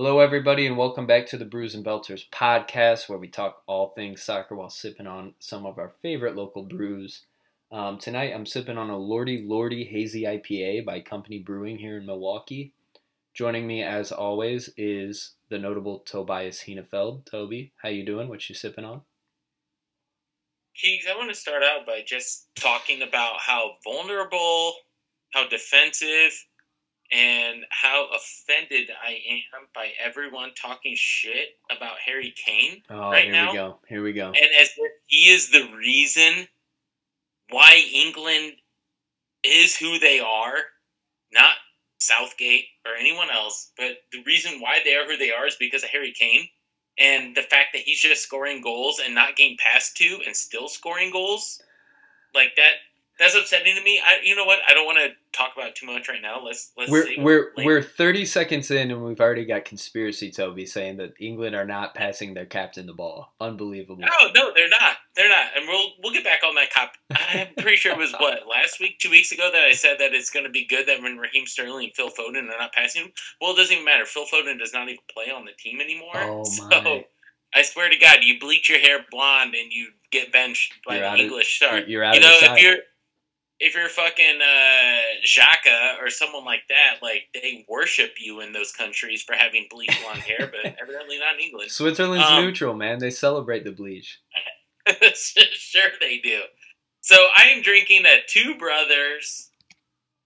Hello, everybody, and welcome back to the Brews and Belters podcast, where we talk all things soccer while sipping on some of our favorite local brews. Um, tonight, I'm sipping on a Lordy Lordy Hazy IPA by Company Brewing here in Milwaukee. Joining me, as always, is the notable Tobias Henefeld. Toby, how you doing? What you sipping on? Keegs, I want to start out by just talking about how vulnerable, how defensive, and how offended I am by everyone talking shit about Harry Kane Oh, right here now. we go. Here we go. And as if he is the reason why England is who they are, not Southgate or anyone else, but the reason why they are who they are is because of Harry Kane. And the fact that he's just scoring goals and not getting passed to and still scoring goals, like that, that's upsetting to me. I, you know what? I don't want to talk about it too much right now. Let's let's. We're we're later. we're 30 seconds in, and we've already got conspiracy Toby saying that England are not passing their captain the ball. Unbelievable. No, no, they're not. They're not, and we'll we'll get back on that cop. I'm pretty sure it was what last week, two weeks ago, that I said that it's going to be good that when Raheem Sterling and Phil Foden are not passing him. Well, it doesn't even matter. Phil Foden does not even play on the team anymore. Oh so my! I swear to God, you bleach your hair blonde and you get benched by You're the out of- English star. You're out You of know, the if you're if you're fucking uh, Xhaka or someone like that, like they worship you in those countries for having bleach blonde hair, but evidently not in England. Switzerland's Um, neutral, man. They celebrate the bleach. sure they do. So I am drinking a Two Brothers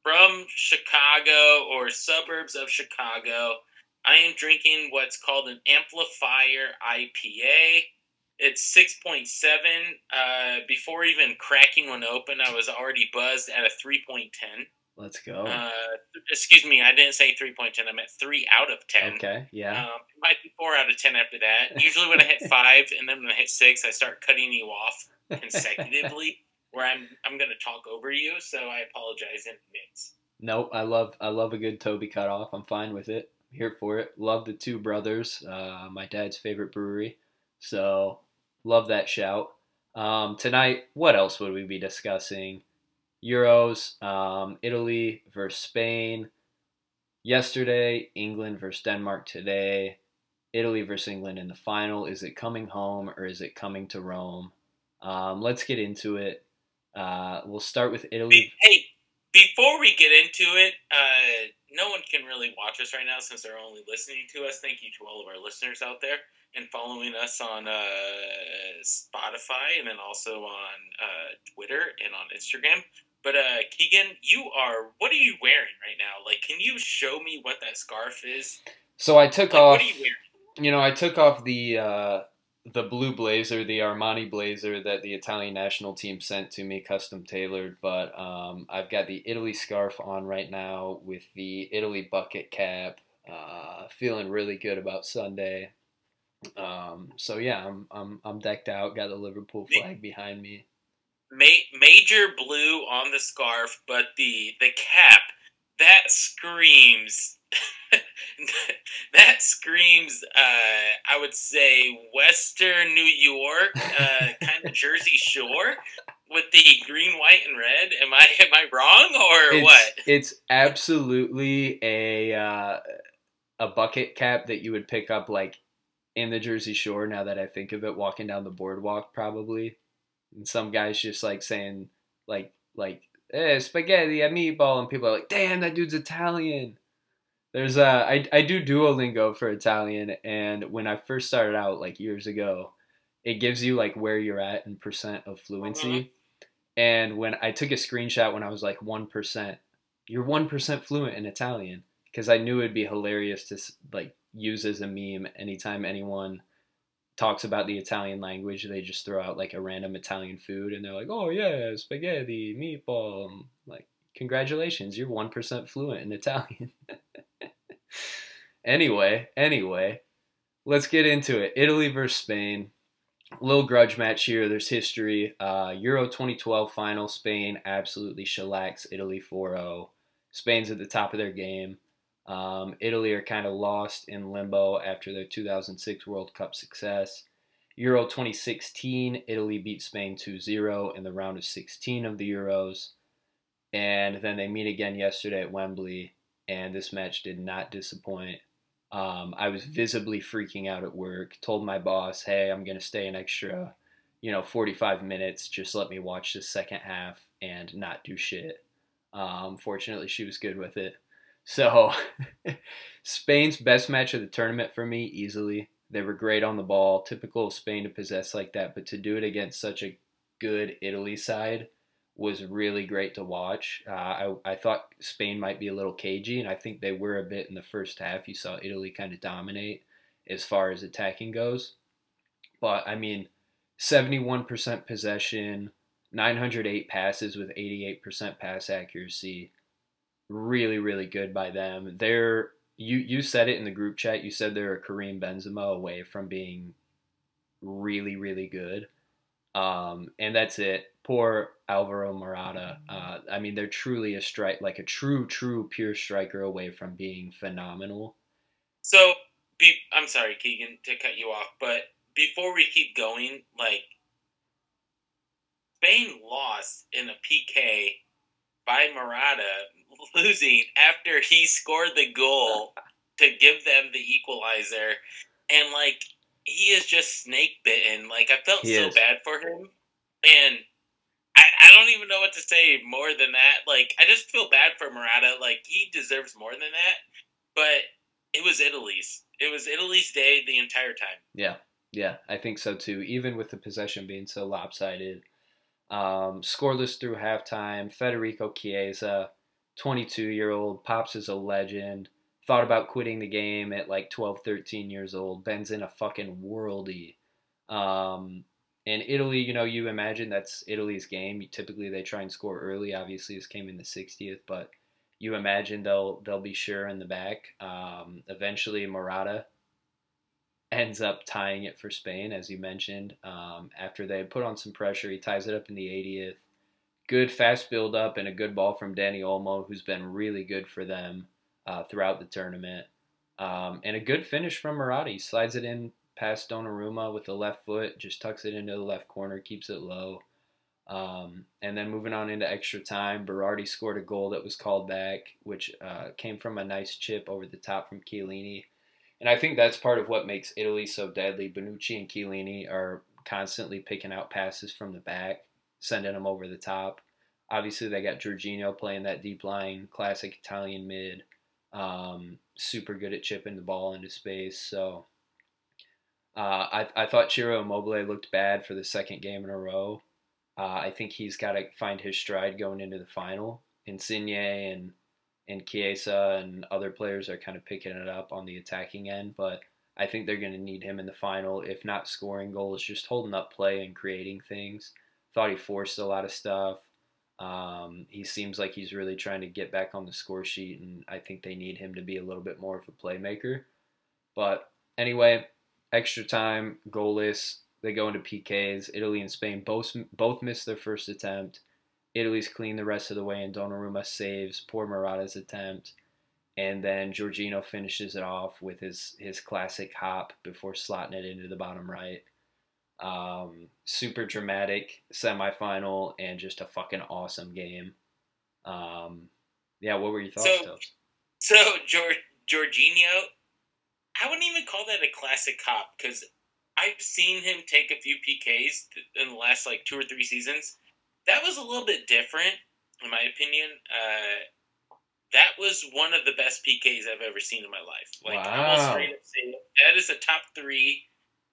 from Chicago or suburbs of Chicago. I am drinking what's called an Amplifier IPA. It's 6.7. Uh, before even cracking one open, I was already buzzed at a 3.10. Let's go. Uh, excuse me, I didn't say 3.10. I meant 3 out of 10. okay, yeah. Um, it might be four out of ten after that. Usually, when I hit five and then when I hit six, I start cutting you off consecutively, where I'm I'm going to talk over you. So I apologize in advance. Nope, I love I love a good Toby cut off. I'm fine with it. Here for it. Love the two brothers. Uh, my dad's favorite brewery. So love that shout. Um, tonight, what else would we be discussing? Euros, um, Italy versus Spain. Yesterday, England versus Denmark today. Italy versus England in the final. Is it coming home or is it coming to Rome? Um, let's get into it. Uh, we'll start with Italy. Hey, before we get into it, uh, no one can really watch us right now since they're only listening to us. Thank you to all of our listeners out there and following us on uh, Spotify and then also on uh, Twitter and on Instagram. But uh, Keegan, you are what are you wearing right now? Like, can you show me what that scarf is? So I took Like, off. what are you wearing? you know, I took off the uh, the blue blazer, the Armani blazer that the Italian national team sent to me, custom tailored. But um, I've got the Italy scarf on right now with the Italy bucket cap. Uh, feeling really good about Sunday. Um, so yeah, I'm I'm I'm decked out. Got the Liverpool flag behind me. Ma- major blue on the scarf, but the the cap that screams that screams. Uh, I would say Western New York, uh, kind of Jersey Shore, with the green, white, and red. Am I am I wrong or It's, what? It's absolutely a uh, a bucket cap that you would pick up like in the Jersey Shore. Now that I think of it, walking down the boardwalk, probably, and some guys just like saying like like eh, spaghetti a meatball, and people are like, "Damn, that dude's Italian." There's uh, I I do Duolingo for Italian, and when I first started out like years ago, it gives you like where you're at in percent of fluency. And when I took a screenshot when I was like one percent, you're one percent fluent in Italian because I knew it'd be hilarious to like use as a meme anytime anyone talks about the Italian language. They just throw out like a random Italian food and they're like, "Oh yeah, spaghetti, meatball." I'm like, congratulations, you're one percent fluent in Italian. anyway, anyway, let's get into it. Italy versus Spain. Little grudge match here. There's history. Uh, Euro 2012 final. Spain absolutely shellacks Italy 4-0. Spain's at the top of their game. Um, Italy are kind of lost in limbo after their 2006 World Cup success. Euro 2016, Italy beat Spain 2-0 in the round of 16 of the Euros. And then they meet again yesterday at Wembley, and this match did not disappoint. Um, I was visibly freaking out at work. Told my boss, "Hey, I'm gonna stay an extra, you know, 45 minutes. Just let me watch the second half and not do shit." Um, fortunately, she was good with it. So, Spain's best match of the tournament for me, easily. They were great on the ball. Typical of Spain to possess like that, but to do it against such a good Italy side was really great to watch. Uh, I, I thought Spain might be a little cagey, and I think they were a bit in the first half. You saw Italy kind of dominate as far as attacking goes. But, I mean, 71% possession, 908 passes with 88% pass accuracy. Really, really good by them. They're you you said it in the group chat. You said they're a Karim Benzema away from being really, really good. Um, and that's it. Poor Alvaro Morata. Uh, I mean, they're truly a strike, like a true, true, pure striker away from being phenomenal. So, be, I'm sorry, Keegan, to cut you off, but before we keep going, like Spain lost in a PK by Morata, losing after he scored the goal to give them the equalizer, and like he is just snake bitten. Like I felt he so is. bad for him, and don't even know what to say more than that. Like I just feel bad for Morata. Like he deserves more than that, but it was Italy's. It was Italy's day the entire time. Yeah, yeah, I think so too. Even with the possession being so lopsided, um, scoreless through halftime. Federico Chiesa, 22 year old, pops is a legend. Thought about quitting the game at like 12, 13 years old. Ben's in a fucking worldy. Um, in Italy, you know, you imagine that's Italy's game. Typically, they try and score early. Obviously, this came in the 60th, but you imagine they'll they'll be sure in the back. Um, eventually, Morata ends up tying it for Spain, as you mentioned. Um, after they put on some pressure, he ties it up in the 80th. Good fast build up and a good ball from Dani Olmo, who's been really good for them uh, throughout the tournament. Um, and a good finish from Morata. He slides it in past Donnarumma with the left foot, just tucks it into the left corner, keeps it low. Um, and then moving on into extra time, Berardi scored a goal that was called back, which uh, came from a nice chip over the top from Chiellini. And I think that's part of what makes Italy so deadly. Bonucci and Chiellini are constantly picking out passes from the back, sending them over the top. Obviously, they got Jorginho playing that deep line, classic Italian mid. Um, super good at chipping the ball into space. So uh, I, I thought Ciro Immobile looked bad for the second game in a row. Uh, I think he's got to find his stride going into the final. Insigne and and Chiesa and other players are kind of picking it up on the attacking end, but I think they're going to need him in the final, if not scoring goals, just holding up play and creating things. Thought he forced a lot of stuff. Um, he seems like he's really trying to get back on the score sheet, and I think they need him to be a little bit more of a playmaker. But anyway, extra time, goalless. They go into PKs. Italy and Spain both both missed their first attempt. Italy's clean the rest of the way, and Donnarumma saves poor Morata's attempt. And then Jorginho finishes it off with his, his classic hop before slotting it into the bottom right. Um, super dramatic semifinal and just a fucking awesome game. Um, yeah, what were your thoughts, so, So, George, Jorginho, I wouldn't even call that a classic cop because I've seen him take a few PKs in the last like two or three seasons that was a little bit different, in my opinion. Uh, that was one of the best PKs I've ever seen in my life. Like, wow. I will straight up say that is a top three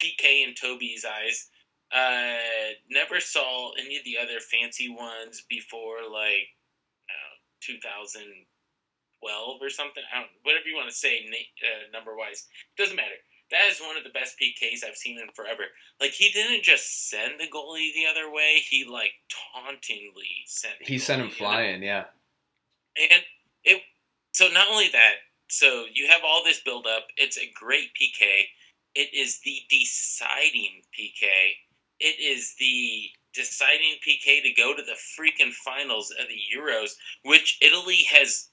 PK in Toby's eyes. Uh, never saw any of the other fancy ones before, like uh, 2012 or something. I don't, whatever you want to say, uh, number wise, doesn't matter. That is one of the best PKs I've seen in forever. Like he didn't just send the goalie the other way; he like tauntingly sent. he sent him flying, yeah. And it so not only that, so you have all this build up. It's a great PK. It is the deciding PK. It is the deciding PK to go to the freaking finals of the Euros, which Italy has.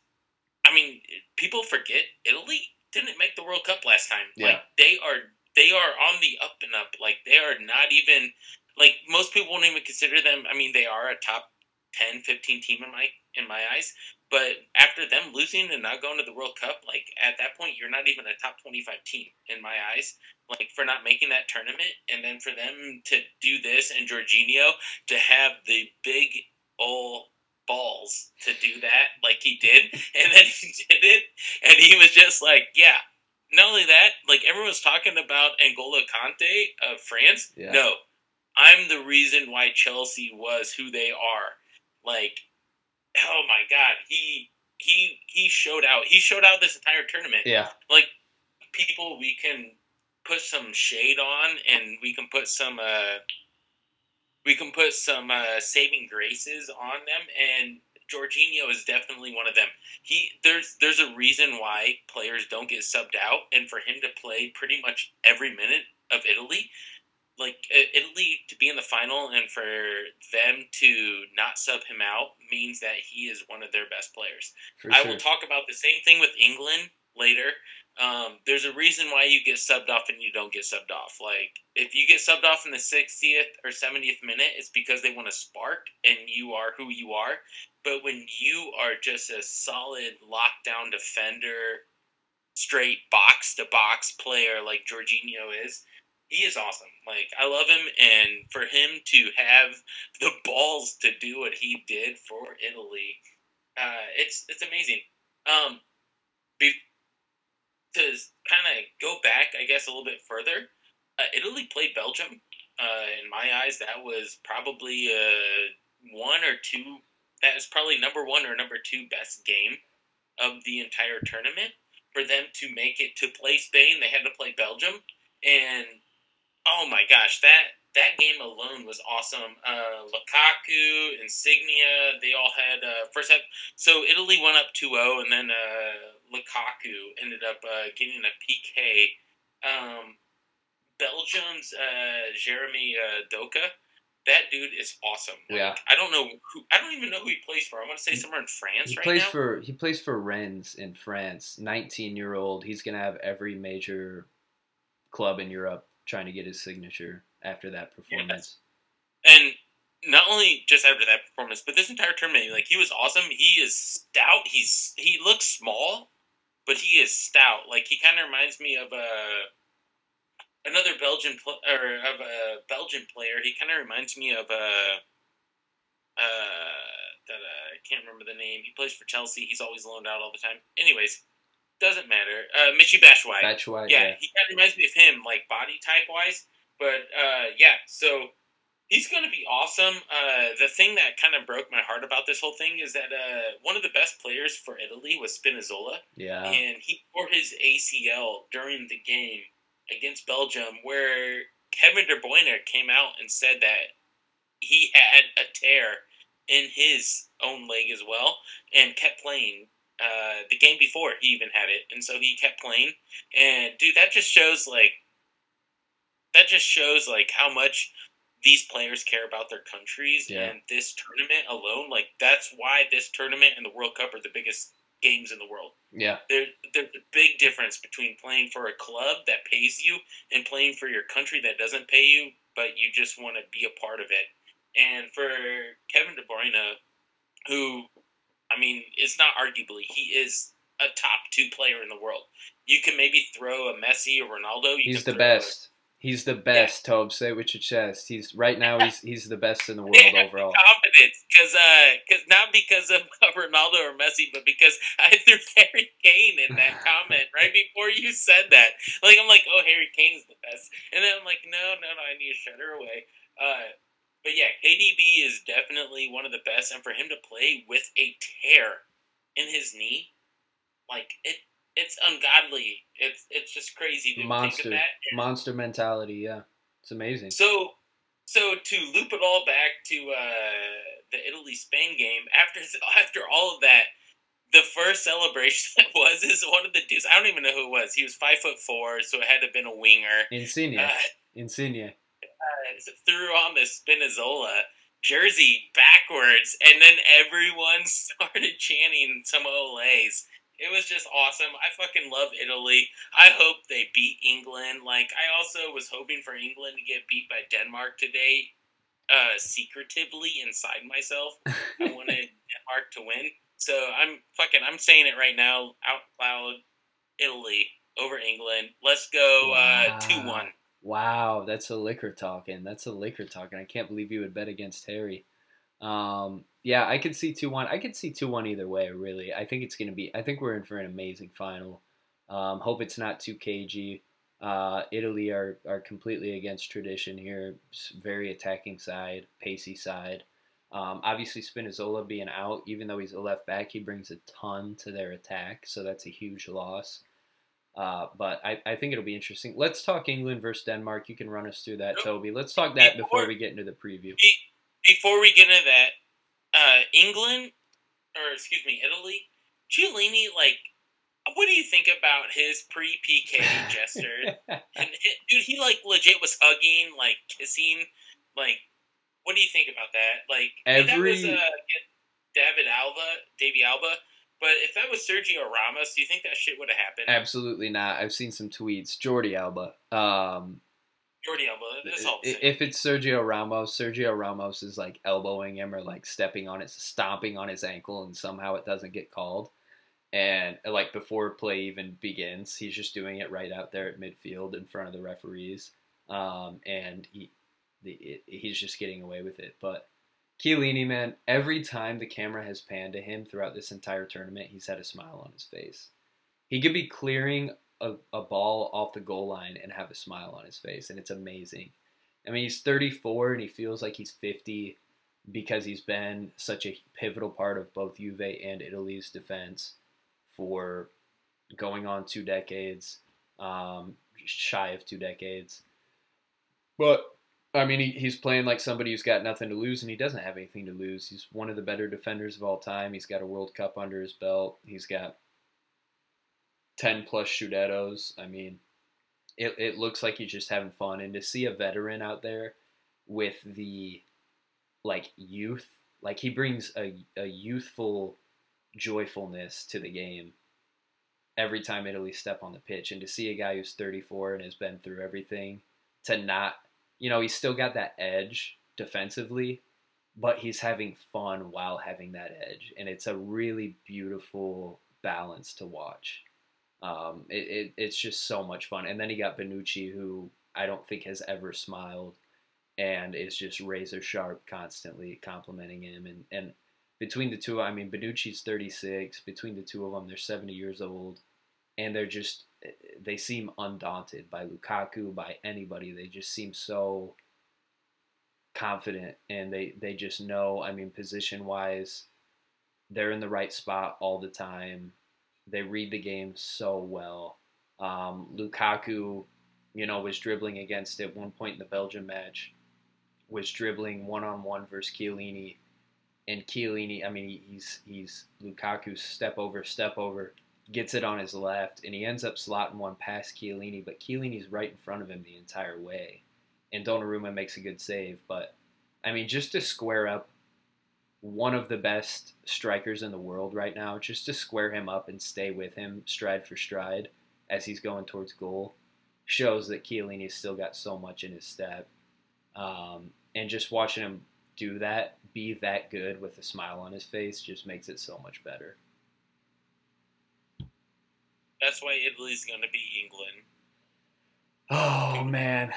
I mean, people forget Italy didn't make the World Cup last time. Yeah. Like they are they are on the up and up. Like they are not even like most people won't even consider them. I mean, they are a top 10, 15 team in my in my eyes. But after them losing and not going to the World Cup, like at that point, you're not even a top 25 team in my eyes. Like for not making that tournament, and then for them to do this and Jorginho to have the big old balls to do that like he did, and then he did it, and he was just like, yeah. Not only that, like everyone's talking about N'Golo Kanté of France. Yeah. No, I'm the reason why Chelsea was who they are. Like, oh my god, he he he showed out. He showed out this entire tournament. Yeah. Like people we can put some shade on and we can put some uh we can put some uh saving graces on them and Jorginho is definitely one of them. He there's there's a reason why players don't get subbed out and for him to play pretty much every minute of Italy like uh, Italy to be in the final and for them to not sub him out means that he is one of their best players. For I sure. will talk about the same thing with England later. Um, there's a reason why you get subbed off and you don't get subbed off. Like if you get subbed off in the 60th or 70th minute, it's because they want to spark and you are who you are. But when you are just a solid lockdown defender, straight box to box player like Jorginho is, he is awesome. Like I love him, and for him to have the balls to do what he did for Italy, uh, it's it's amazing. Um, to kind of go back, I guess, a little bit further, uh, Italy played Belgium. Uh, in my eyes, that was probably uh, one or two. That was probably number one or number two best game of the entire tournament. For them to make it to play Spain, they had to play Belgium, and oh my gosh, that that game alone was awesome. Uh, Lukaku, Insigne, they all had uh, first half. So Italy went up 2-0, and then uh, Lukaku ended up uh, getting a PK. Um, Belgium's uh, Jeremy uh, Doku, that dude is awesome. Like, Yeah. I don't know who. I don't even know who he plays for. I want to say somewhere in France He right plays now. for he plays for Rennes in France. Nineteen year old. He's gonna have every major club in Europe trying to get his signature after that performance. And not only just after that performance, but this entire tournament, like he was awesome. He is stout. He's he looks small, but he is stout. Like he kind of reminds me of a another Belgian pl- or of a Belgian player. He kind of reminds me of a uh that uh, I can't remember the name. He plays for Chelsea. He's always loaned out all the time. Anyways, doesn't matter. Uh, Michy Batshuayi That's why. yeah, he kind of reminds me of him, like body type wise. But uh, yeah, so he's going to be awesome. Uh, the thing that kind of broke my heart about this whole thing is that uh, one of the best players for Italy was Spinazzola, yeah. and he tore his ACL during the game against Belgium, where Kevin De Bruyne came out and said that he had a tear in his own leg as well, and kept playing. Uh, the game before he even had it, and so he kept playing. And dude, that just shows like that just shows like how much these players care about their countries Yeah. and this tournament alone. Like that's why this tournament and the World Cup are the biggest games in the world. yeah. There, there's a big difference between playing for a club that pays you and playing for your country that doesn't pay you, but you just want to be a part of it. And for Kevin De Bruyne, who, I mean, it's not arguably, he is a top two player in the world. You can maybe throw a Messi or Ronaldo. You He's the best. He's the best, Tobe. Say it with your chest. He's right now. He's he's the best in the world Yeah, overall. confidence because uh, cause not because of Ronaldo or Messi, but because I threw Harry Kane in that comment right before you said that. Like I'm like, oh, Harry Kane's the best, and then I'm like, no, no, no, I need to shut her away. Uh, but yeah, KDB is definitely one of the best, and for him to play with a tear in his knee, like it, it's ungodly. It's it's just crazy to think Monster. of that. And Monster mentality. Yeah, it's amazing. so, so to loop it all back to uh, the Italy Spain game, after after all of that, the first celebration that was is one of the dudes. I don't even know who it was. He was five foot four, so it had to have been a winger. Insigne. Uh, Insigne. uh, threw on the Spinazzola jersey backwards, and then everyone started chanting some Olays. It was just awesome. I fucking love Italy. I hope they beat England. Like I also was hoping for England to get beat by Denmark today. uh, secretively inside myself, I wanted Denmark to win. So I'm fucking. I'm saying it right now out loud. Italy over England. Let's go uh, two Wow. one. Wow, that's a liquor talking. That's a liquor talking. I can't believe you would bet against Harry. Um, yeah, I could see two one. I could see two one either way. Really, I think it's gonna be. I think we're in for an amazing final. Um, hope it's not too cagey. Uh, Italy are are completely against tradition here. Very attacking side, pacey side. Um, obviously, Spinazzola being out, even though he's a left back, he brings a ton to their attack, so that's a huge loss. Uh, but I, I think it'll be interesting. Let's talk England versus Denmark. You can run us through that, Toby. Let's talk that before Before- we get into the preview. Before we get into that, uh, England or excuse me, Italy. Chiellini, like, what do you think about his pre PK gesture? And it, dude, he like legit was hugging, like kissing, like. What do you think about that? Like if that was Every- uh, David Alba, Davy Alba, but if that was Sergio Ramos, do you think that shit would have happened? Absolutely not. I've seen some tweets. Jordi Alba. Um, Jordi Alba, that's all. I'm i- saying. if it's Sergio Ramos, Sergio Ramos is like elbowing him or like stepping on it, stomping on his ankle, and somehow it doesn't get called. And like before play even begins, he's just doing it right out there at midfield in front of the referees, um, and he the, it, he's just getting away with it. But Chiellini, man, every time the camera has panned to him throughout this entire tournament, he's had a smile on his face. He could be clearing a, a ball off the goal line and have a smile on his face, and it's amazing. I mean, he's 34 and he feels like he's 50 because he's been such a pivotal part of both Juve and Italy's defense for going on two decades, um, shy of two decades. But I mean, he, he's playing like somebody who's got nothing to lose, and he doesn't have anything to lose. He's one of the better defenders of all time. He's got a World Cup under his belt. He's got 10 plus Scudettos. I mean, it, it looks like he's just having fun. And to see a veteran out there with the like youth, like he brings a, a youthful joyfulness to the game every time Italy step on the pitch. And to see a guy who's 34 and has been through everything to not, you know, he's still got that edge defensively, but he's having fun while having that edge. And it's a really beautiful balance to watch. Um, it, it, it's just so much fun. And then he got Bonucci, who I don't think has ever smiled and is just razor sharp constantly complimenting him. And, and between the two, I mean, Bonucci's 36. Between the two of them, they're 70 years old. And they're just, they seem undaunted by Lukaku, by anybody. They just seem so confident and they, they just know, I mean, position wise, they're in the right spot all the time. They read the game so well. Um, Lukaku, you know, was dribbling against at one point in the Belgium match, was dribbling one on one versus Chiellini, and Chiellini, I mean, he's he's Lukaku's step over, step over, gets it on his left, and he ends up slotting one past Chiellini, but Chiellini's right in front of him the entire way, and Donnarumma makes a good save. But I mean, just to square up one of the best strikers in the world right now, just to square him up and stay with him stride for stride as he's going towards goal, shows that Chiellini's still got so much in his step. Um, and just watching him do that, be that good with a smile on his face, just makes it so much better. That's why Italy's going to beat England. Oh man,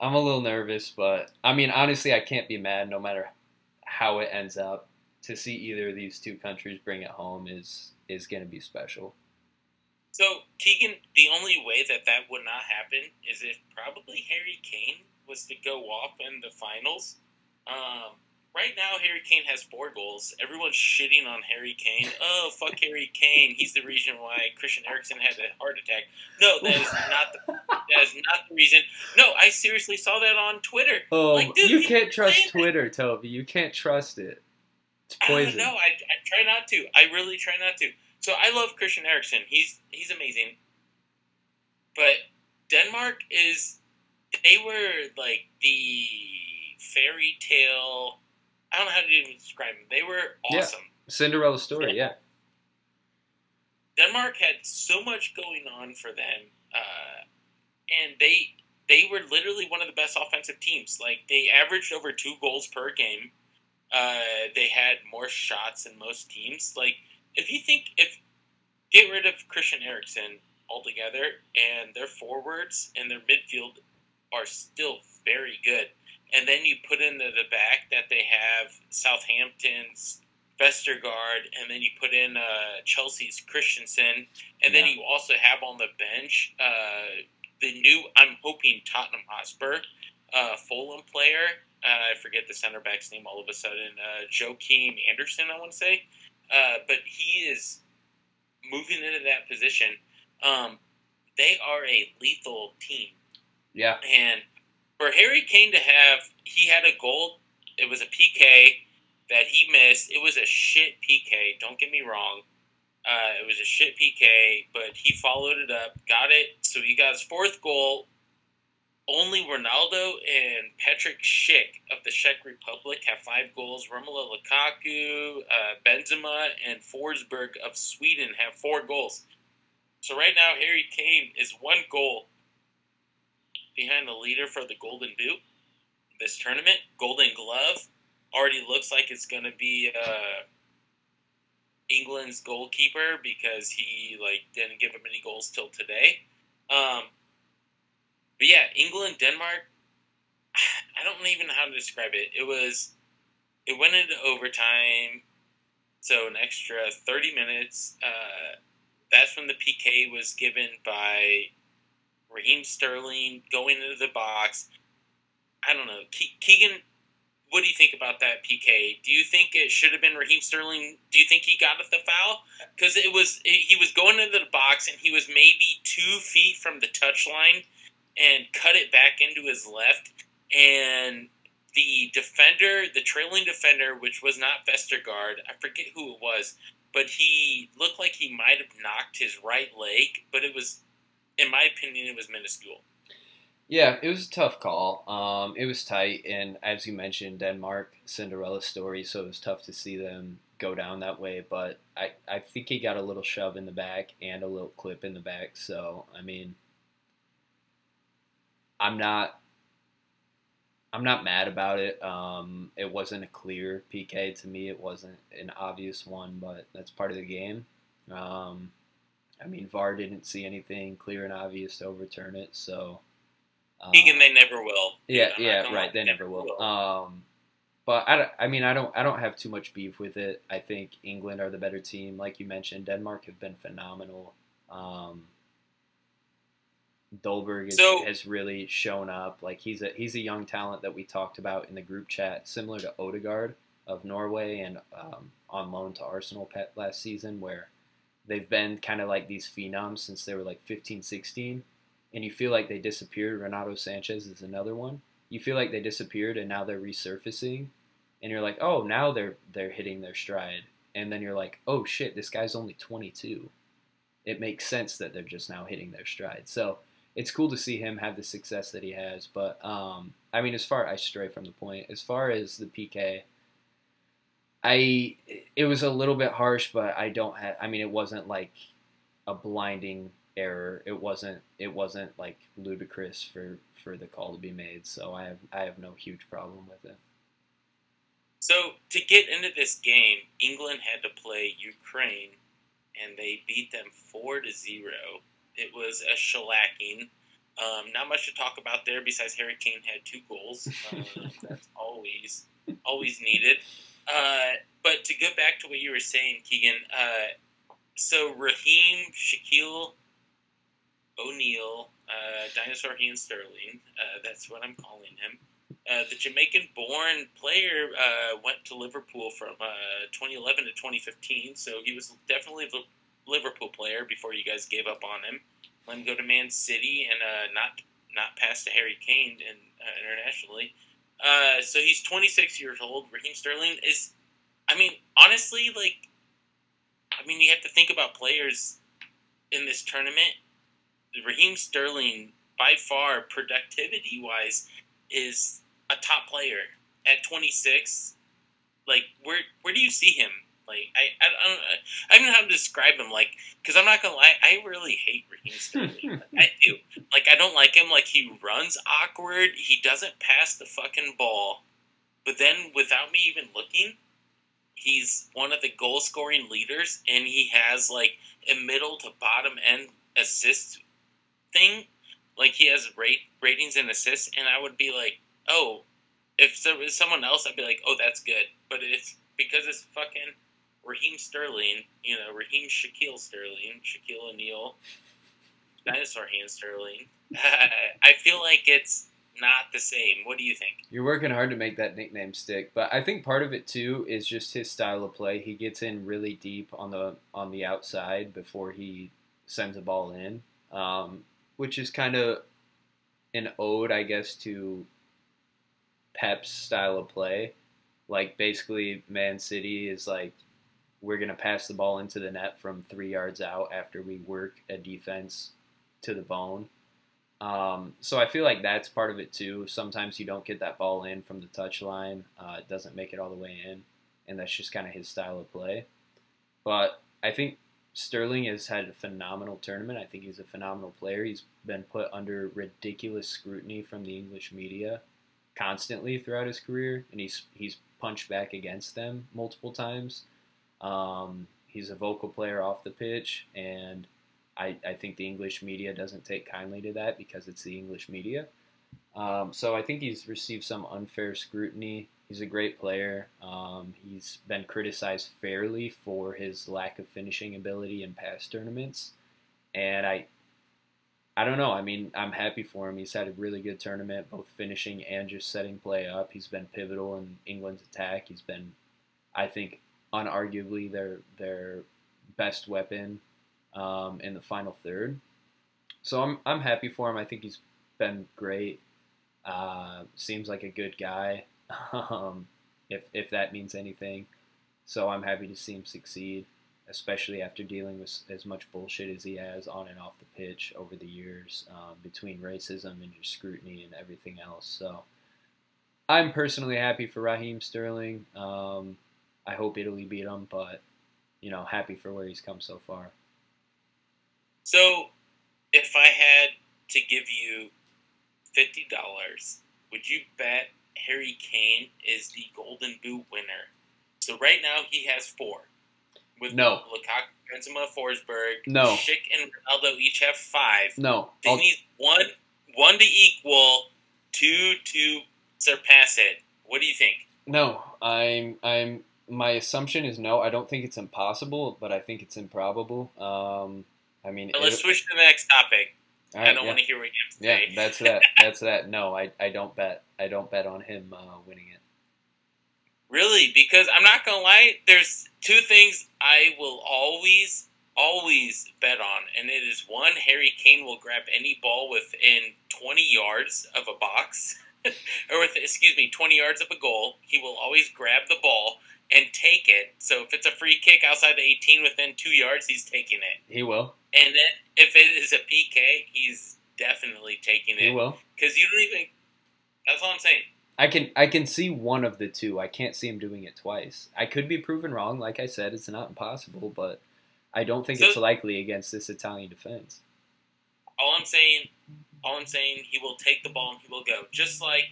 I'm a little nervous, but I mean, honestly, I can't be mad no matter how it ends up. To see either of these two countries bring it home is is going to be special. So Keegan, the only way that that would not happen is if probably Harry Kane was to go off in the finals. Um, right now, Harry Kane has four goals. Everyone's shitting on Harry Kane. Oh, fuck Harry Kane. He's the reason why Christian Eriksen had a heart attack. No, that is not the, that is not the reason. No, I seriously saw that on Twitter. Oh, Like, dude, you can't trust saying that. Twitter, Toby. You can't trust it. It's I don't poison. know. I, I try not to. I really try not to. So I love Christian Eriksen. He's he's amazing. But Denmark is they were like the fairy tale. I don't know how to even describe them. They were Yeah. awesome. Cinderella story, yeah. Denmark had so much going on for them, uh, and they they were literally one of the best offensive teams. Like they averaged over two goals per game. Uh, they had more shots than most teams. Like if you think if get rid of Christian Eriksen altogether, and their forwards and their midfield are still very good, and then you put into the back that they have Southampton's Vestergaard, and then you put in uh, Chelsea's Christensen, and then you also have on the bench uh, the new, I'm hoping Tottenham Hotspur, uh, Fulham player. Uh, I forget the center back's name all of a sudden. Uh, Joachim Andersen, I want to say, uh, but he is moving into that position. Um, they are a lethal team. Yeah. And for Harry Kane to have, he had a goal. It was a PK that he missed. It was a shit PK. Don't get me wrong. Uh, it was a shit PK, but he followed it up, got it. So he got his fourth goal. Only Ronaldo and Patrick Schick of the Czech Republic have five goals. Romelu Lukaku, uh, Benzema, and Forsberg of Sweden have four goals. So right now, Harry Kane is one goal behind the leader for the Golden Boot this tournament. Golden Glove already looks like it's going to be uh, England's goalkeeper because he like didn't give him any goals till today. Um, but yeah, England Denmark. I don't even know how to describe it. It was it went into overtime, so an extra thirty minutes. Uh, that's when the PK was given by Raheem Sterling going into the box. I don't know. Ke- Keegan, what do you think about that PK? Do you think it should have been Raheem Sterling? Do you think he got the foul? Because it was he was going into the box and he was maybe two feet from the touch line and cut it back into his left. And the defender, the trailing defender, which was not Vestergaard, I forget who it was, but he looked like he might have knocked his right leg, but it was, in my opinion, it was minuscule. Yeah, it was a tough call. Um, it was tight, and as you mentioned, Denmark Cinderella story, so it was tough to see them go down that way. But I, I think he got a little shove in the back and a little clip in the back. So I mean, I'm not, I'm not mad about it. Um, it wasn't a clear PK to me. It wasn't an obvious one, but that's part of the game. Um, I mean, VAR didn't see anything clear and obvious to overturn it, so. um, Keegan, they never will. yeah, yeah, right. They never will. Um, but I, I mean, I don't, I don't have too much beef with it. I think England are the better team, like you mentioned. Denmark have been phenomenal. Um, Dolberg is, So- has really shown up. Like he's a he's a young talent that we talked about in the group chat, similar to Odegaard of Norway and um, on loan to Arsenal pet last season, where they've been kind of like these phenoms since they were like 15, 16, and you feel like they disappeared. Renato Sanches is another one. You feel like they disappeared and now they're resurfacing, and you're like, oh, now they're they're hitting their stride, and then you're like, oh shit, this guy's only 22. It makes sense that they're just now hitting their stride. So it's cool to see him have the success that he has. But um, I mean, as far I stray from the point, as far as the PK, I it was a little bit harsh, but I don't have. I mean, it wasn't like a blinding error. It wasn't. It wasn't like ludicrous for for the call to be made. So I have I have no huge problem with it. So to get into this game, England had to play Ukraine, and they beat them four to zero. It was a shellacking. Um, not much to talk about there besides Harry Kane had two goals. Uh, that's always always needed. Uh, but to go back to what you were saying, Keegan. Uh, so Raheem Shaquille O'Neal, uh, Dinosaur Ian Sterling. Uh, that's what I'm calling him. Uh, the Jamaican-born player went to Liverpool from uh, 2011 to 2015, so he was definitely a Liverpool player before you guys gave up on him. Let him go to Man City and not not pass to Harry Kane uh, internationally. Uh, so he's 26 years old. Raheem Sterling is, I mean, honestly, like, I mean, you have to think about players in this tournament. Raheem Sterling, by far, productivity wise, is a top player at 26. Like, where where do you see him? Like, I I, I don't I don't know how to describe him. Like, because I'm not gonna lie, I really hate Raheem Sterling. I do. Like, I don't like him. Like he runs awkward. He doesn't pass the fucking ball. But then, without me even looking, he's one of the goal scoring leaders, and he has like a middle to bottom end assist thing. Like he has rate ratings and assists, and I would be like, oh, if there was someone else, I'd be like, oh, that's good. But it's because it's fucking Raheem Sterling, you know, Raheem Shaquille Sterling, Shaquille O'Neal, dinosaur hand Sterling. I feel like it's not the same. What do you think? You're working hard to make that nickname stick, but I think part of it too is just his style of play. He gets in really deep on the on the outside before he sends a ball in, um, which is kind of an ode, I guess, to Pep's style of play. Like basically, Man City is like we're gonna pass the ball into the net from three yards out after we work a defense to the bone. Um, so I feel like that's part of it too. Sometimes you don't get that ball in from the touch line. Uh, it doesn't make it all the way in, and that's just kind of his style of play. But I think Sterling has had a phenomenal tournament. I think he's a phenomenal player. He's been put under ridiculous scrutiny from the English media constantly throughout his career, and he's he's punched back against them multiple times. Um, he's a vocal player off the pitch, and I, I think the English media doesn't take kindly to that because it's the English media. Um, so I think he's received some unfair scrutiny. He's a great player. Um, he's been criticized fairly for his lack of finishing ability in past tournaments, and I, I don't know. I mean, I'm happy for him. He's had a really good tournament, both finishing and just setting play up. He's been pivotal in England's attack. He's been, I think, unarguably their their best weapon um, in the final third. So I'm I'm happy for him. I think he's been great. Uh, seems like a good guy, um, if if that means anything. So I'm happy to see him succeed, especially after dealing with as much bullshit as he has on and off the pitch over the years, um, between racism and just scrutiny and everything else. So I'm personally happy for Raheem Sterling. Um, I hope Italy beat him, but you know, happy for where he's come so far. So, if I had to give you fifty dollars, would you bet Harry Kane is the Golden Boot winner? So right now he has four. With no. Lukaku, Benzema, Forsberg, no. Schick, and Ronaldo each have five. No. They need one, one to equal, two to surpass it. What do you think? No, I'm I'm my assumption is no. I don't think it's impossible, but I think it's improbable. Um, I mean, let's it, switch to the next topic. Right, I don't yeah. want to hear what you have to say. Yeah, that's that. That's that. No, I, I don't bet. I don't bet on him uh, winning it. Really? Because I'm not gonna lie. There's two things I will always, always bet on, and it is one: Harry Kane will grab any ball within 20 yards of a box, or with excuse me, 20 yards of a goal. He will always grab the ball and take it. So if it's a free kick outside the 18 within two yards, he's taking it. He will. And then if it is a PK, he's definitely taking it. He will. Because you don't even. That's all I'm saying. I can I can see one of the two. I can't see him doing it twice. I could be proven wrong. Like I said, it's not impossible, but I don't think So- it's likely against this Italian defense. All I'm saying, all I'm saying, he will take the ball and he will go, just like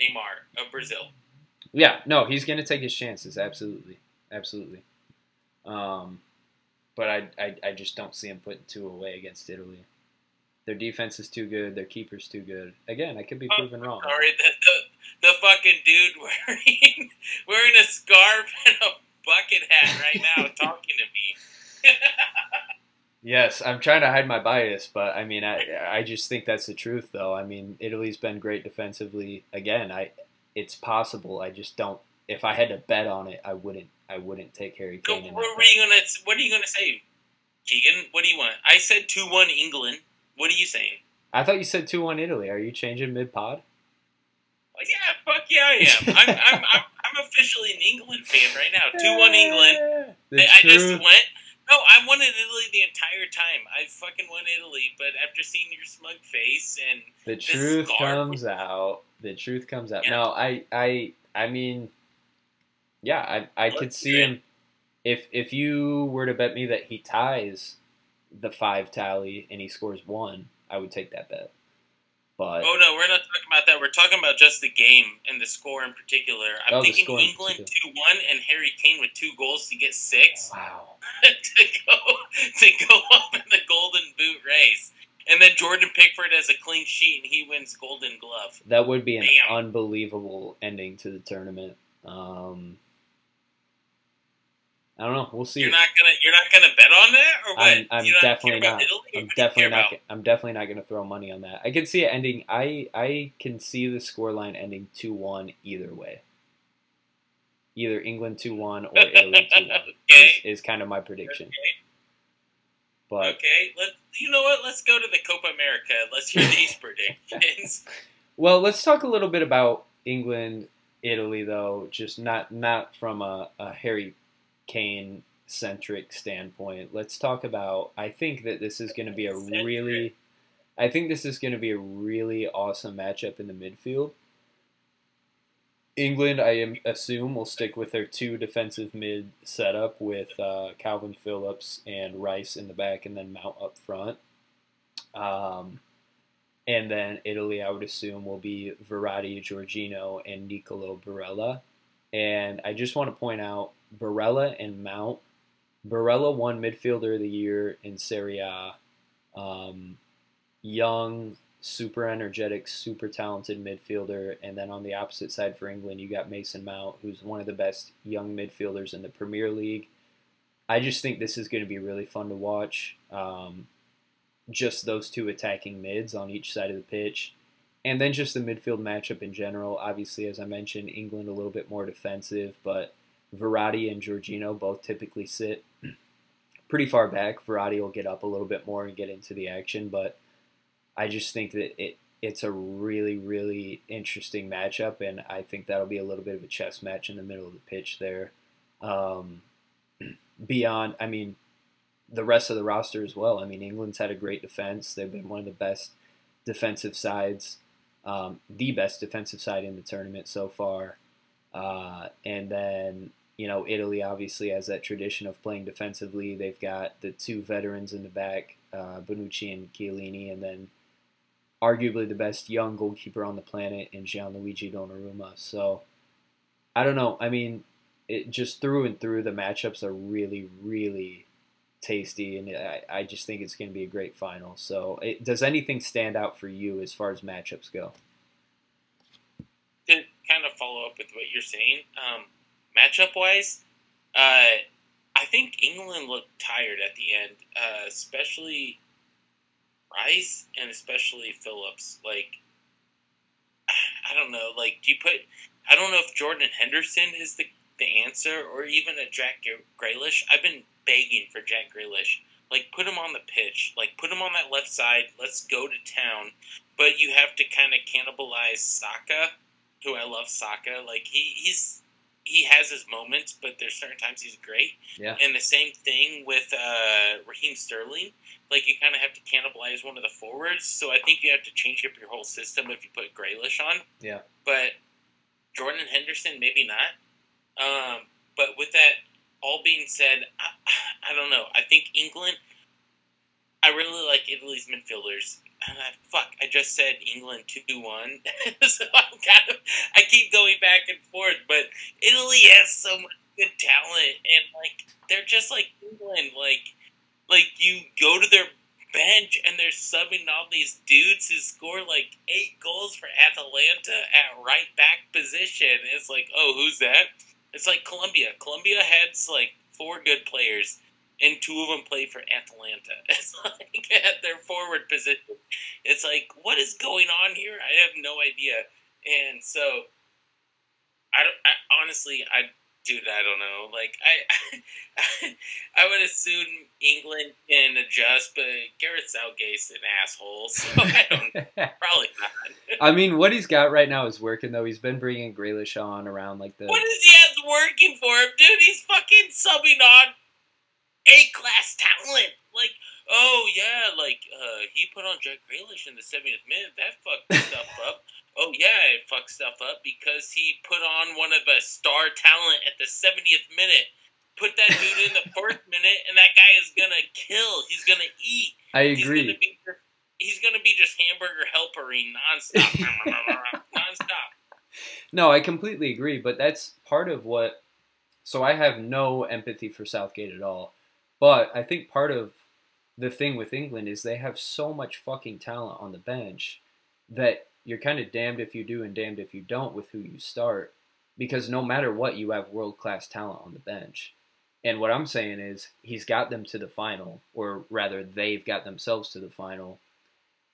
Neymar of Brazil. Yeah, no, he's going to take his chances. Absolutely, absolutely. Um, but I, I, I just don't see him putting two away against Italy. Their defense is too good. Their keeper's too good. Again, I could be proven wrong. Sorry, the, the, the fucking dude wearing wearing a scarf and a bucket hat right now talking to me. Yes, I'm trying to hide my bias, but I mean, I I just think that's the truth, though. I mean, Italy's been great defensively. Again, I it's possible. I just don't. If I had to bet on it, I wouldn't. I wouldn't take Harry So Kane. in what were you gonna What are you gonna say, Keegan? What do you want? I said two one England. What are you saying? I thought you said two one Italy. Are you changing mid pod? Like, yeah, fuck yeah, I am. I'm, I'm, I'm, I'm officially an England fan right now. Two one England. The I, I just went. No, I wanted Italy the entire time. I fucking won Italy, but after seeing your smug face and The truth scar. comes out. The truth comes out. Yeah. No, I, I, I mean, yeah, I, I could see him. If if you were to bet me that he ties the five tally and he scores one, I would take that bet. But Oh no, we're not talking about that. We're talking about just the game and the score in particular. I'm Oh, thinking England two one and Harry Kane with two goals to get six wow, to go to go up in the Golden Boot race, and then Jordan Pickford has a clean sheet and he wins Golden Glove. that would be an Damn. unbelievable ending to the tournament. Um, I don't know. We'll see. You're not gonna you're not gonna bet on that or what? I'm- I'm definitely not. I'm what do you definitely not. about? I'm definitely not going to throw money on that. I can see it ending. I I can see the scoreline ending two one either way. Either England two one or Italy two one Okay. is, is kind of my prediction. But Okay, let you know what? Let's go to the Copa America. Let's hear these predictions. well, let's talk a little bit about England Italy though. Just not not from a, a Harry Kane centric standpoint. Let's talk about. I think that this is going to be a really. I think this is going to be a really awesome matchup in the midfield. England, I am, assume, will stick with their two defensive mid setup with uh, Calvin Phillips and Rice in the back, and then Mount up front. Um, and then Italy, I would assume, will be Verratti, Jorginho, and Nicolo Barella. And I just want to point out Barella and Mount. Barella won Midfielder of the Year in Serie A. Um, young, super energetic, super talented midfielder. And then on the opposite side for England, you got Mason Mount, who's one of the best young midfielders in the Premier League. I just think this is going to be really fun to watch. Um, just those two attacking mids on each side of the pitch. And then just the midfield matchup in general. Obviously, as I mentioned, England a little bit more defensive, but Verratti and Jorginho both typically sit pretty far back. Verratti will get up a little bit more and get into the action, but I just think that it it's a really really interesting matchup, and I think that'll be a little bit of a chess match in the middle of the pitch there. Um, beyond, I mean, the rest of the roster as well. I mean, England's had a great defense. They've been one of the best defensive sides, um, the best defensive side in the tournament so far. Uh, and then, you know, Italy obviously has that tradition of playing defensively. They've got the two veterans in the back, uh, Bonucci and Chiellini, and then arguably the best young goalkeeper on the planet in Gianluigi Donnarumma. So, I don't know. I mean, it just through and through, the matchups are really, really tasty, and I, I just think it's going to be a great final. So, it, does anything stand out for you as far as matchups go? Kind of follow up with what you're saying, um, matchup wise, uh, I think England looked tired at the end, uh, especially Rice and especially Phillips. Like, I don't know. Like, do you put? I don't know if Jordan Henderson is the the answer, or even a Jack Grealish. I've been begging for Jack Grealish. Like, put him on the pitch. Like, put him on that left side. Let's go to town. But you have to kind of cannibalize Saka who I love Saka. Like he he's he has his moments, but there's certain times he's great. Yeah. And the same thing with uh, Raheem Sterling. Like you kind of have to cannibalize one of the forwards. So I think you have to change up your whole system if you put Grealish on. Yeah. But Jordan Henderson, maybe not. Um, but with that all being said, I, I don't know. I think England. I really like Italy's midfielders. Uh, fuck, I just said England two one, so I'm kind of I keep going back and forth. But Italy has so much good talent, and like they're just like England. Like like you go to their bench and they're subbing all these dudes who score like eight goals for Atalanta at right back position. It's like, oh, who's that? It's like Colombia. Colombia has like four good players and two of them play for Atalanta. It's like at their forward position. It's like, what is going on here? I have no idea. And so, I don't. I, honestly, I dude, I don't know. Like, I, I would assume England can adjust, but Gareth Southgate's an asshole, so I don't. probably not. I mean, what he's got right now is working though. He's been bringing Grealish on around like the. What is he has working for him, dude? He's fucking subbing on A class talent. Like, oh yeah, like uh, he put on Jack Grealish in the 70th minute. That fucked stuff up. Oh yeah, it fucked stuff up because he put on one of the star talent at the 70th minute. Put that dude in the fourth minute, and that guy is gonna kill. He's gonna eat. I He's agree. gonna be he's gonna be just hamburger helpering nonstop, nonstop. No, I completely agree, but that's part of what. So I have no empathy for Southgate at all, but I think part of the thing with England is they have so much fucking talent on the bench that you're kind of damned if you do and damned if you don't with who you start, because no matter what, you have world class talent on the bench. And what I'm saying is he's got them to the final, or rather, they've got themselves to the final.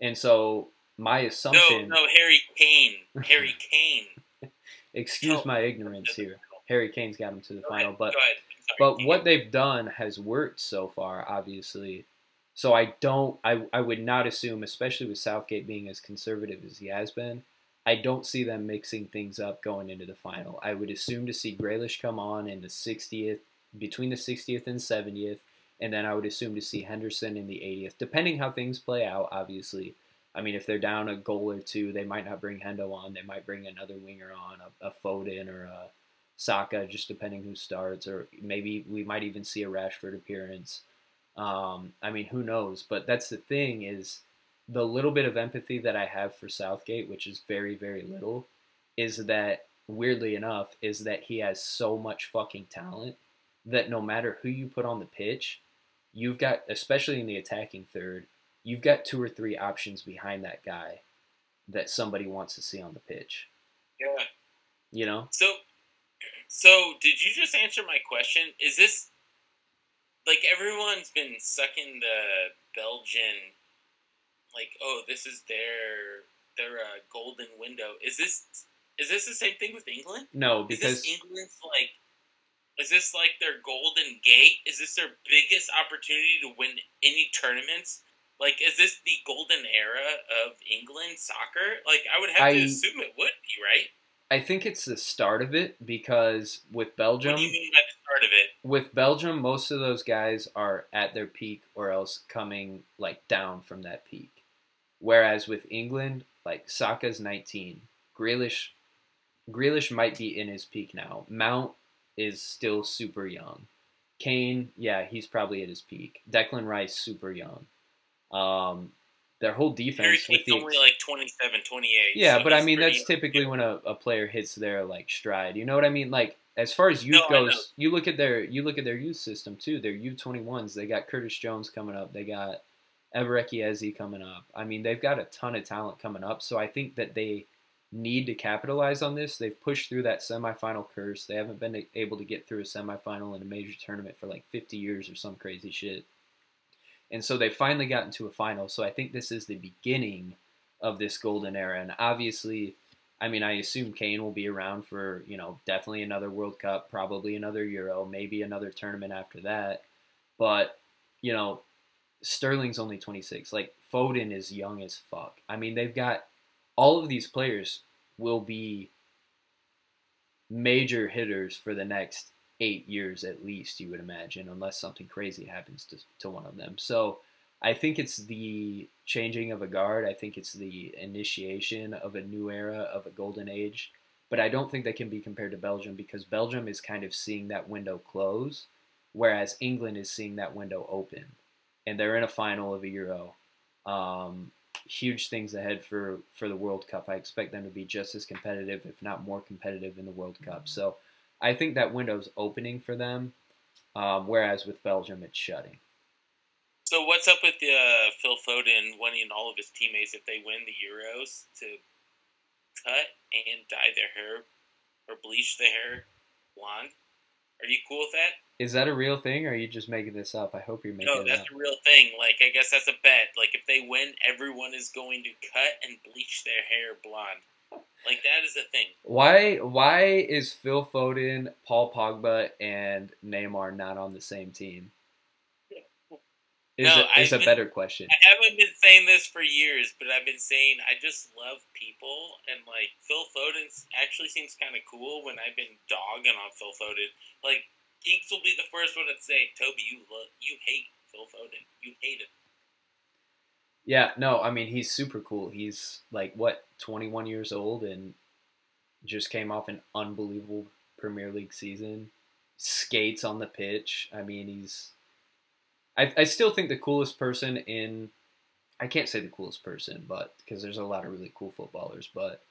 And so my assumption. No, no, Harry Kane. Harry Kane. excuse No. my ignorance here. Harry Kane's got them to the Go final, ahead, but go ahead. I'm sorry. but what they've done has worked so far, obviously. So I don't, I, I would not assume, especially with Southgate being as conservative as he has been, I don't see them mixing things up going into the final. I would assume to see Grealish come on in the 60th, between the 60th and 70th, and then I would assume to see Henderson in the 80th, depending how things play out, obviously. I mean, if they're down a goal or two, they might not bring Hendo on. They might bring another winger on, a, a Foden or a Saka, just depending who starts, or maybe we might even see a Rashford appearance. Um, I mean, who knows? But that's the thing is the little bit of empathy that I have for Southgate, which is very, very little, is that weirdly enough, is that he has so much fucking talent that no matter who you put on the pitch, you've got, especially in the attacking third, you've got two or three options behind that guy that somebody wants to see on the pitch. Yeah. You know? So, so did you just answer my question? Is this like everyone's been sucking the Belgian, like, oh, this is their their uh, golden window. Is this is this the same thing with England? No, Is because this England's like? Is this like their golden gate? Is this their biggest opportunity to win any tournaments? Like, is this the golden era of England soccer? Like, I would have to assume it would be, right? I think it's the start of it because with Belgium, What do you mean by the start of it? with Belgium, most of those guys are at their peak or else coming like down from that peak. Whereas with England, like Saka's 19, Grealish, Grealish might be in his peak now. Mount is still super young. Kane, yeah, he's probably at his peak. Declan Rice, super young. Um, their whole Harry defense with the only like 27, 28. yeah, so but I mean that's young. typically when a, a player hits their like stride. You know what I mean? Like as far as youth No, goes, you look at their you look at their youth system too. Their U twenty ones. They got Curtis Jones coming up. They got Eze coming up. I mean, they've got a ton of talent coming up. So I think that they need to capitalize on this. They've pushed through that semifinal curse. They haven't been able to get through a semifinal in a major tournament for like fifty years or some crazy shit. And so they finally got into a final. So I think this is the beginning of this golden era. And obviously, I mean, I assume Kane will be around for, you know, definitely another World Cup, probably another Euro, maybe another tournament after that. But, you know, Sterling's only 26. Like, Foden is young as fuck. I mean, they've got all of these players will be major hitters for the next eight years at least, you would imagine, unless something crazy happens to, to one of them. So I think it's the changing of a guard. I think it's the initiation of a new era, of a golden age. But I don't think they can be compared to Belgium because Belgium is kind of seeing that window close, whereas England is seeing that window open. And they're in a final of a Euro. Um, huge things ahead for, for the World Cup. I expect them to be just as competitive, if not more competitive, in the World Cup. So I think that window's opening for them, um, whereas with Belgium, it's shutting. So what's up with uh, Phil Foden wanting all of his teammates if they win the Euros to cut and dye their hair or bleach their hair blonde? Are you cool with that? Is that a real thing, or are you just making this up? I hope you're making No, that's a real thing. Like I guess that's a bet. Like if they win, everyone is going to cut and bleach their hair blonde. Like that is a thing. Why? Why is Phil Foden, Paul Pogba, and Neymar not on the same team? Is No, a, is a been- better question. I haven't been saying this for years, but I've been saying I just love people, and like Phil Foden actually seems kind of cool. When I've been dogging on Phil Foden, like Geeks will be the first one to say, "Toby, you love, you hate Phil Foden, you hate him." Yeah, no, I mean he's super cool. He's like what, 21 years old and just came off an unbelievable Premier League season. Skates on the pitch. I mean, he's I I still think the coolest person in I can't say the coolest person, but because there's a lot of really cool footballers, but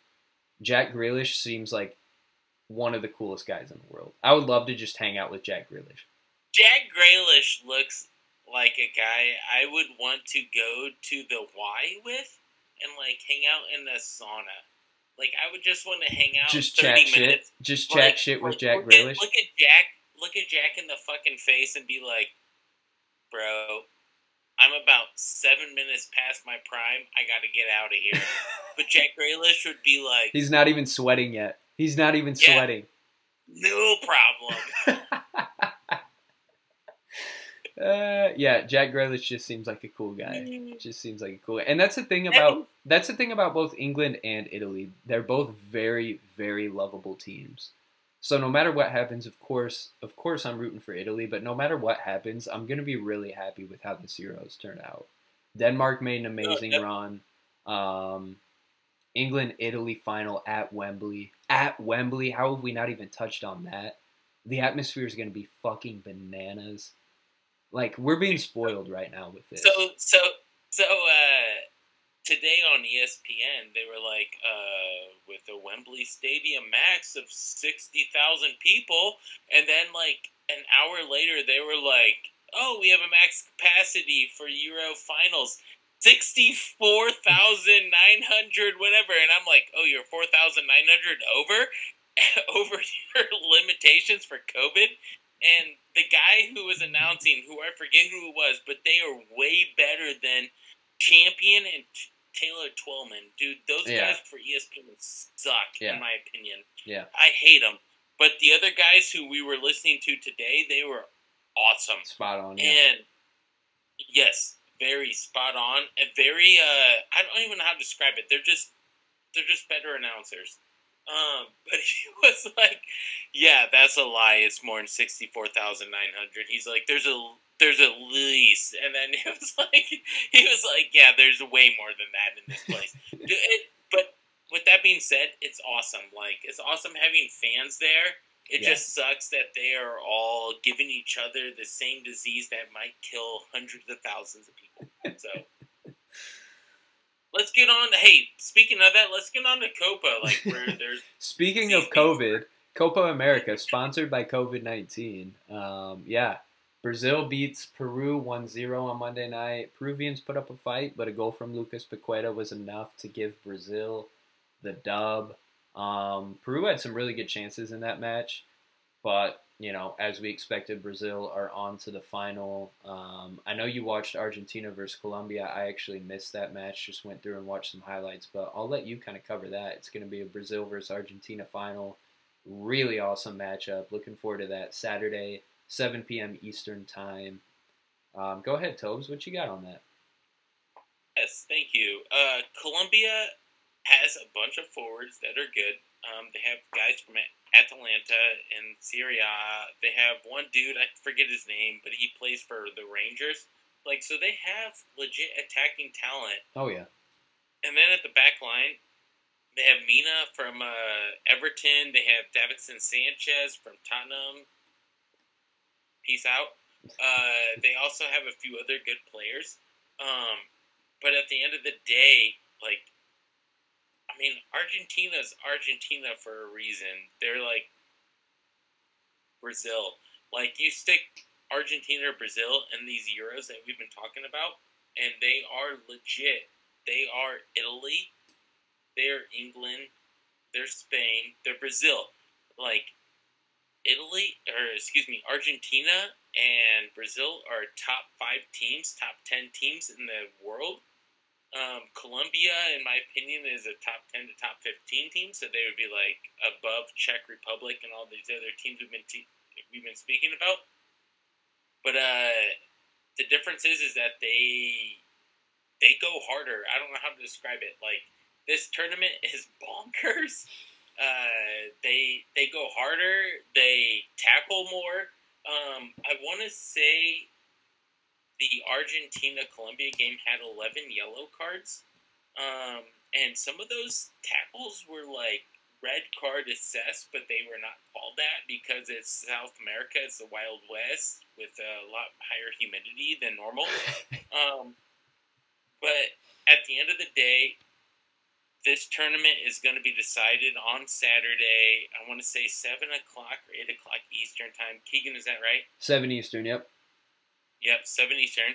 Jack Grealish seems like one of the coolest guys in the world. I would love to just hang out with Jack Grealish. Jack Grealish looks like a guy I would want to go to the Y with and like hang out in the sauna. Like I would just want to hang out Just 30 chat minutes. shit. Just like- chat shit with Jack look Grealish. At, look at Jack look at Jack in the fucking face and be like, Bro, I'm about seven minutes past my prime. I gotta get out of here. but Jack Grealish would be like, He's not even sweating yet. He's not even Yeah. sweating. No problem. Uh, yeah, Jack Grealish just seems like a cool guy. Just seems like a cool guy. And that's the thing about that's the thing about both England and Italy. They're both very, very lovable teams. So no matter what happens, of course, of course, I'm rooting for Italy. But no matter what happens, I'm gonna be really happy with how the Euros turn out. Denmark made an amazing yep. run. Um, England Italy final at Wembley. At Wembley, how have we not even touched on that? The atmosphere is gonna be fucking bananas. Like we're being spoiled right now with this. So so so uh today on ESPN they were like uh with a Wembley Stadium max of 60,000 people and then like an hour later they were like oh we have a max capacity for Euro finals 64,900 whatever and I'm like oh you're 4,900 over over your limitations for COVID and the guy who was announcing, who I forget who it was, but they are way better than Champion and Taylor Twellman. Dude, those Yeah. guys for ESPN suck, Yeah. in my opinion. Yeah. I hate them. But the other guys who we were listening to today, they were awesome. Spot on. Yeah. And yes, very spot on and very uh I don't even know how to describe it. They're just they're just better announcers. Um, but he was like, "Yeah, that's a lie. It's more than sixty four thousand nine hundred. He's like, "There's a there's a lease," and then he was like, "He was like, yeah, there's way more than that in this place." It, but with that being said, it's awesome. Like, it's awesome having fans there. It Yeah. just sucks that they are all giving each other the same disease that might kill hundreds of thousands of people. So. Let's get on. To, Hey, speaking of that, let's get on to Copa. Like where there's Speaking of COVID, Copa America, sponsored by COVID 19. Um, yeah. Brazil beats Peru 1 0 on Monday night. Peruvians put up a fight, but a goal from Lucas Paqueta was enough to give Brazil the dub. Um, Peru had some really good chances in that match, but, you know, as we expected, Brazil are on to the final. Um, I know you watched Argentina versus Colombia. I actually missed that match, just went through and watched some highlights, but I'll let you kind of cover that. It's going to be a Brazil versus Argentina final. Really awesome matchup. Looking forward to that Saturday, 7 p.m. Eastern Time. Um, go ahead, Tobes. What you got on that? Yes, thank you. Uh, Colombia has a bunch of forwards that are good. Um, they have guys from Atalanta and Serie A. They have one dude, I forget his name, but he plays for the Rangers. Like, so they have legit attacking talent. Oh, yeah. And then at the back line, they have Mina from uh, Everton. They have Davinson Sanchez from Tottenham. Peace out. Uh, they also have a few other good players. Um, but at the end of the day, like, I mean, Argentina's Argentina for a reason. They're like Brazil. Like, you stick Argentina or Brazil in these Euros that we've been talking about, and they are legit. They are Italy, they're England, they're Spain, they're Brazil. Like, Italy, or excuse me, Argentina and Brazil are top five teams, top 10 teams in the world. Um, Colombia, in my opinion, is a top 10 to top 15 team, so they would be like above Czech Republic and all these other teams we've been, te- we've been speaking about. But uh, the difference is, is that they they go harder. I don't know how to describe it. Like this tournament is bonkers. Uh, they they go harder. They tackle more. Um, I want to say the Argentina Colombia game had eleven yellow cards, um, and some of those tackles were like red card assessed, but they were not called that because it's South America. It's the Wild West with a lot higher humidity than normal. Um, But at the end of the day, this tournament is going to be decided on Saturday. I want to say seven o'clock or eight o'clock Eastern time. Keegan, is that right? Seven Eastern. Yep. Yep, seven Eastern.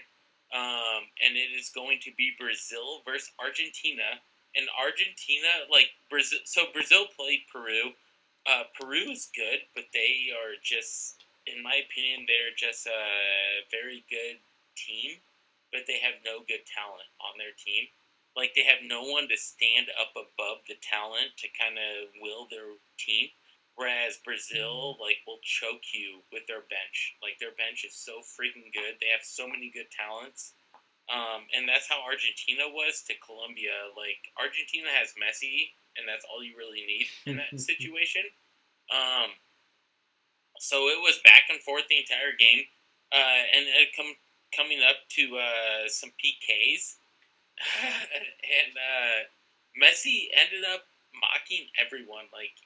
Um, and it is going to be Brazil versus Argentina. And Argentina, like Brazil, so Brazil played Peru. Uh, Peru is good, but they are just, in my opinion, they're just a very good team, but they have no good talent on their team. Like they have no one to stand up above the talent to kind of will their team. Whereas Brazil, like, will choke you with their bench. Like their bench is so freaking good. They have so many good talents. Um, and that's how Argentina was to Colombia. Like Argentina has Messi, and that's all you really need in that situation. Um, so it was back and forth the entire game, uh, and it come coming up to uh, some PKs, and uh, Messi ended up mocking everyone. Like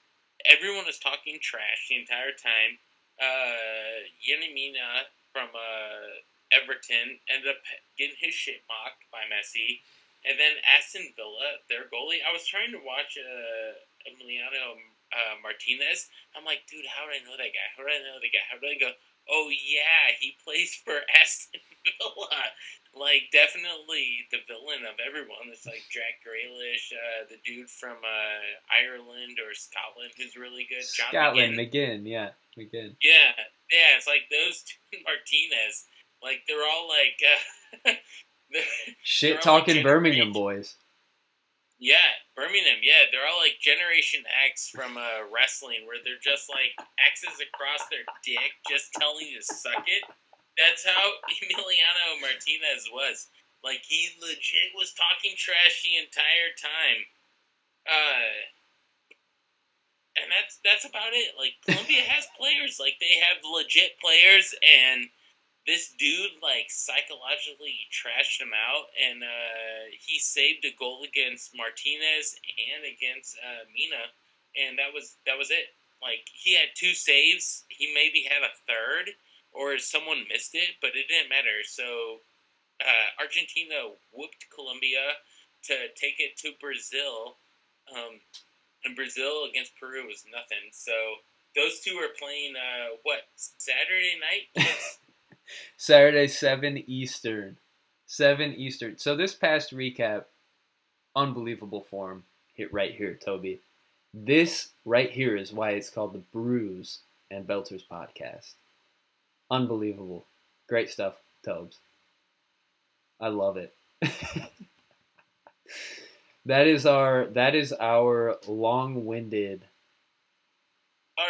everyone was talking trash the entire time. Uh, Yerry Mina from uh, Everton ended up getting his shit mocked by Messi. And then Aston Villa, their goalie, I was trying to watch uh, Emiliano uh, Martinez. I'm like, dude, how do I know that guy? How do I know that guy? How do I go? Oh yeah, he plays for Aston Villa. Like definitely the villain of everyone. It's like Jack Grealish, uh, the dude from uh, Ireland or Scotland who's really good. John Scotland McGinn. McGinn, yeah, McGinn. Yeah, yeah. It's like those two Martinez. Like they're all like. Uh, Shit talking like Birmingham boys. Yeah, Birmingham. Yeah, they're all like Generation X from uh, wrestling, where they're just like X's across their dick, just telling you to suck it. That's how Emiliano Martinez was. Like he legit was talking trash the entire time. Uh, and that's that's about it. Like Colombia has players, like they have legit players, and this dude like psychologically trashed him out, and uh, he saved a goal against Martinez and against uh, Mina, and that was that was it. Like he had two saves, he maybe had a third, or someone missed it, but it didn't matter. So uh, Argentina whooped Colombia to take it to Brazil, um, and Brazil against Peru was nothing. So those two are playing uh, what Saturday night. Saturday, 7 Eastern. 7 Eastern. So this past recap, unbelievable form hit right here, Toby. This right here is why it's called the Brews and Belters podcast. Unbelievable. Great stuff, Tobes. I love it. that is our that is our long-winded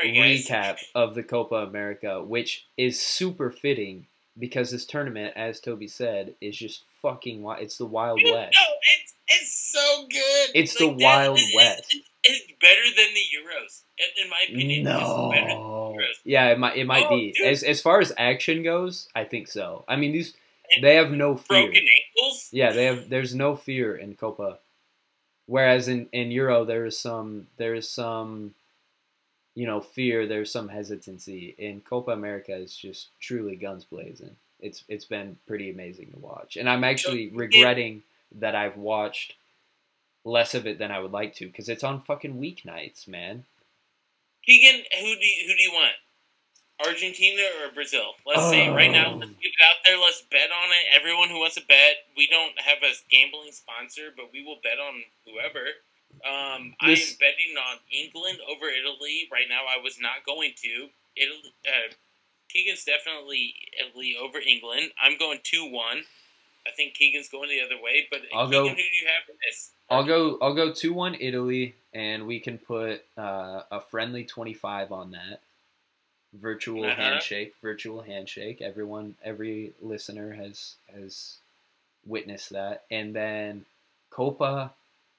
right, recap of the Copa America, which is super fitting because this tournament, as Toby said, is just fucking wild. It's the Wild West. No, it's, it's so good. It's like the Wild West. It's, it's, better than the Euros, in my opinion. No. Yeah, it might. It might oh, be. Dude. As as far as action goes, I think so. I mean, these and they have no fear. Broken ankles. Yeah, they have. There's no fear in Copa. Whereas in, in Euro there is some there is some you know, fear, there's some hesitancy. In Copa America, it's just truly guns blazing. It's it's been pretty amazing to watch, and I'm actually regretting that I've watched less of it than I would like to because it's on fucking weeknights, man. Keegan, who do you, who do you want? Argentina or Brazil? Let's oh. see. Right now, oh. let's get it out there. Let's bet on it. Everyone who wants to bet, we don't have a gambling sponsor, but we will bet on whoever. Um, this... I am betting on England over Italy right now. I was not going to. Italy, uh, Keegan's definitely Italy over England. I'm going two one. I think Keegan's going the other way, but I'll Keegan, go, who do you have for this? I'll go. I'll go two one Italy, and we can put uh, a friendly twenty five on that. Virtual uh-huh. handshake, virtual handshake. Everyone, every listener has has witnessed that, and then Copa.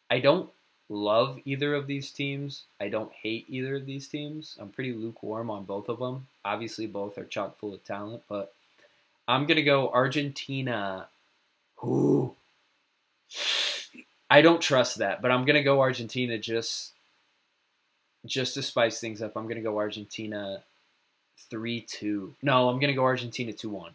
I don't love either of these teams. I don't hate either of these teams. I'm pretty lukewarm on both of them. Obviously, both are chock full of talent, but I'm gonna go Argentina. Ooh. I don't trust that, but I'm gonna go Argentina just just to spice things up. I'm gonna go Argentina three two. No, I'm gonna go Argentina two one.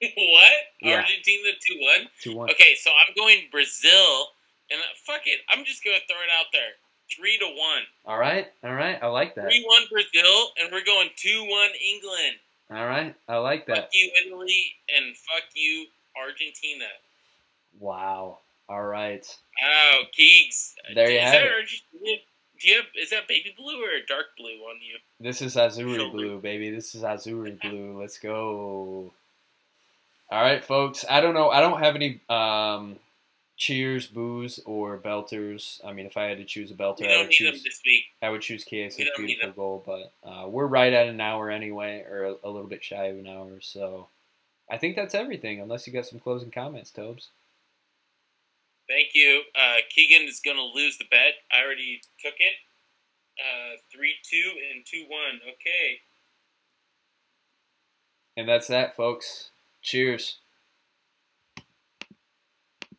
what? Yeah. Argentina two one. Two one. Okay, so I'm going Brazil, and uh, fuck it, I'm just gonna throw it out there. Three to one. All right, all right. I like that. Three one Brazil, and we're going two one England. All right, I like that. Fuck you Italy, and fuck you Argentina. Wow. All right. Oh, Keegs. There you is have that it. Do you have is that baby blue or dark blue on you? This is Azzurri blue, baby. This is Azzurri blue. Let's go. All right, folks. I don't know. I don't have any um, cheers, booze, or belters. I mean, if I had to choose a belter, I would need them choose. this week. I would choose KS's We don't need beautiful goal, but uh, we're right at an hour anyway, or a, a little bit shy of an hour. So I think that's everything. Unless you got some closing comments, Tobes. Thank you. Uh, Keegan is going to lose the bet. I already took it. Uh, 3 2 and 2 1. Okay. And that's that, folks. Cheers.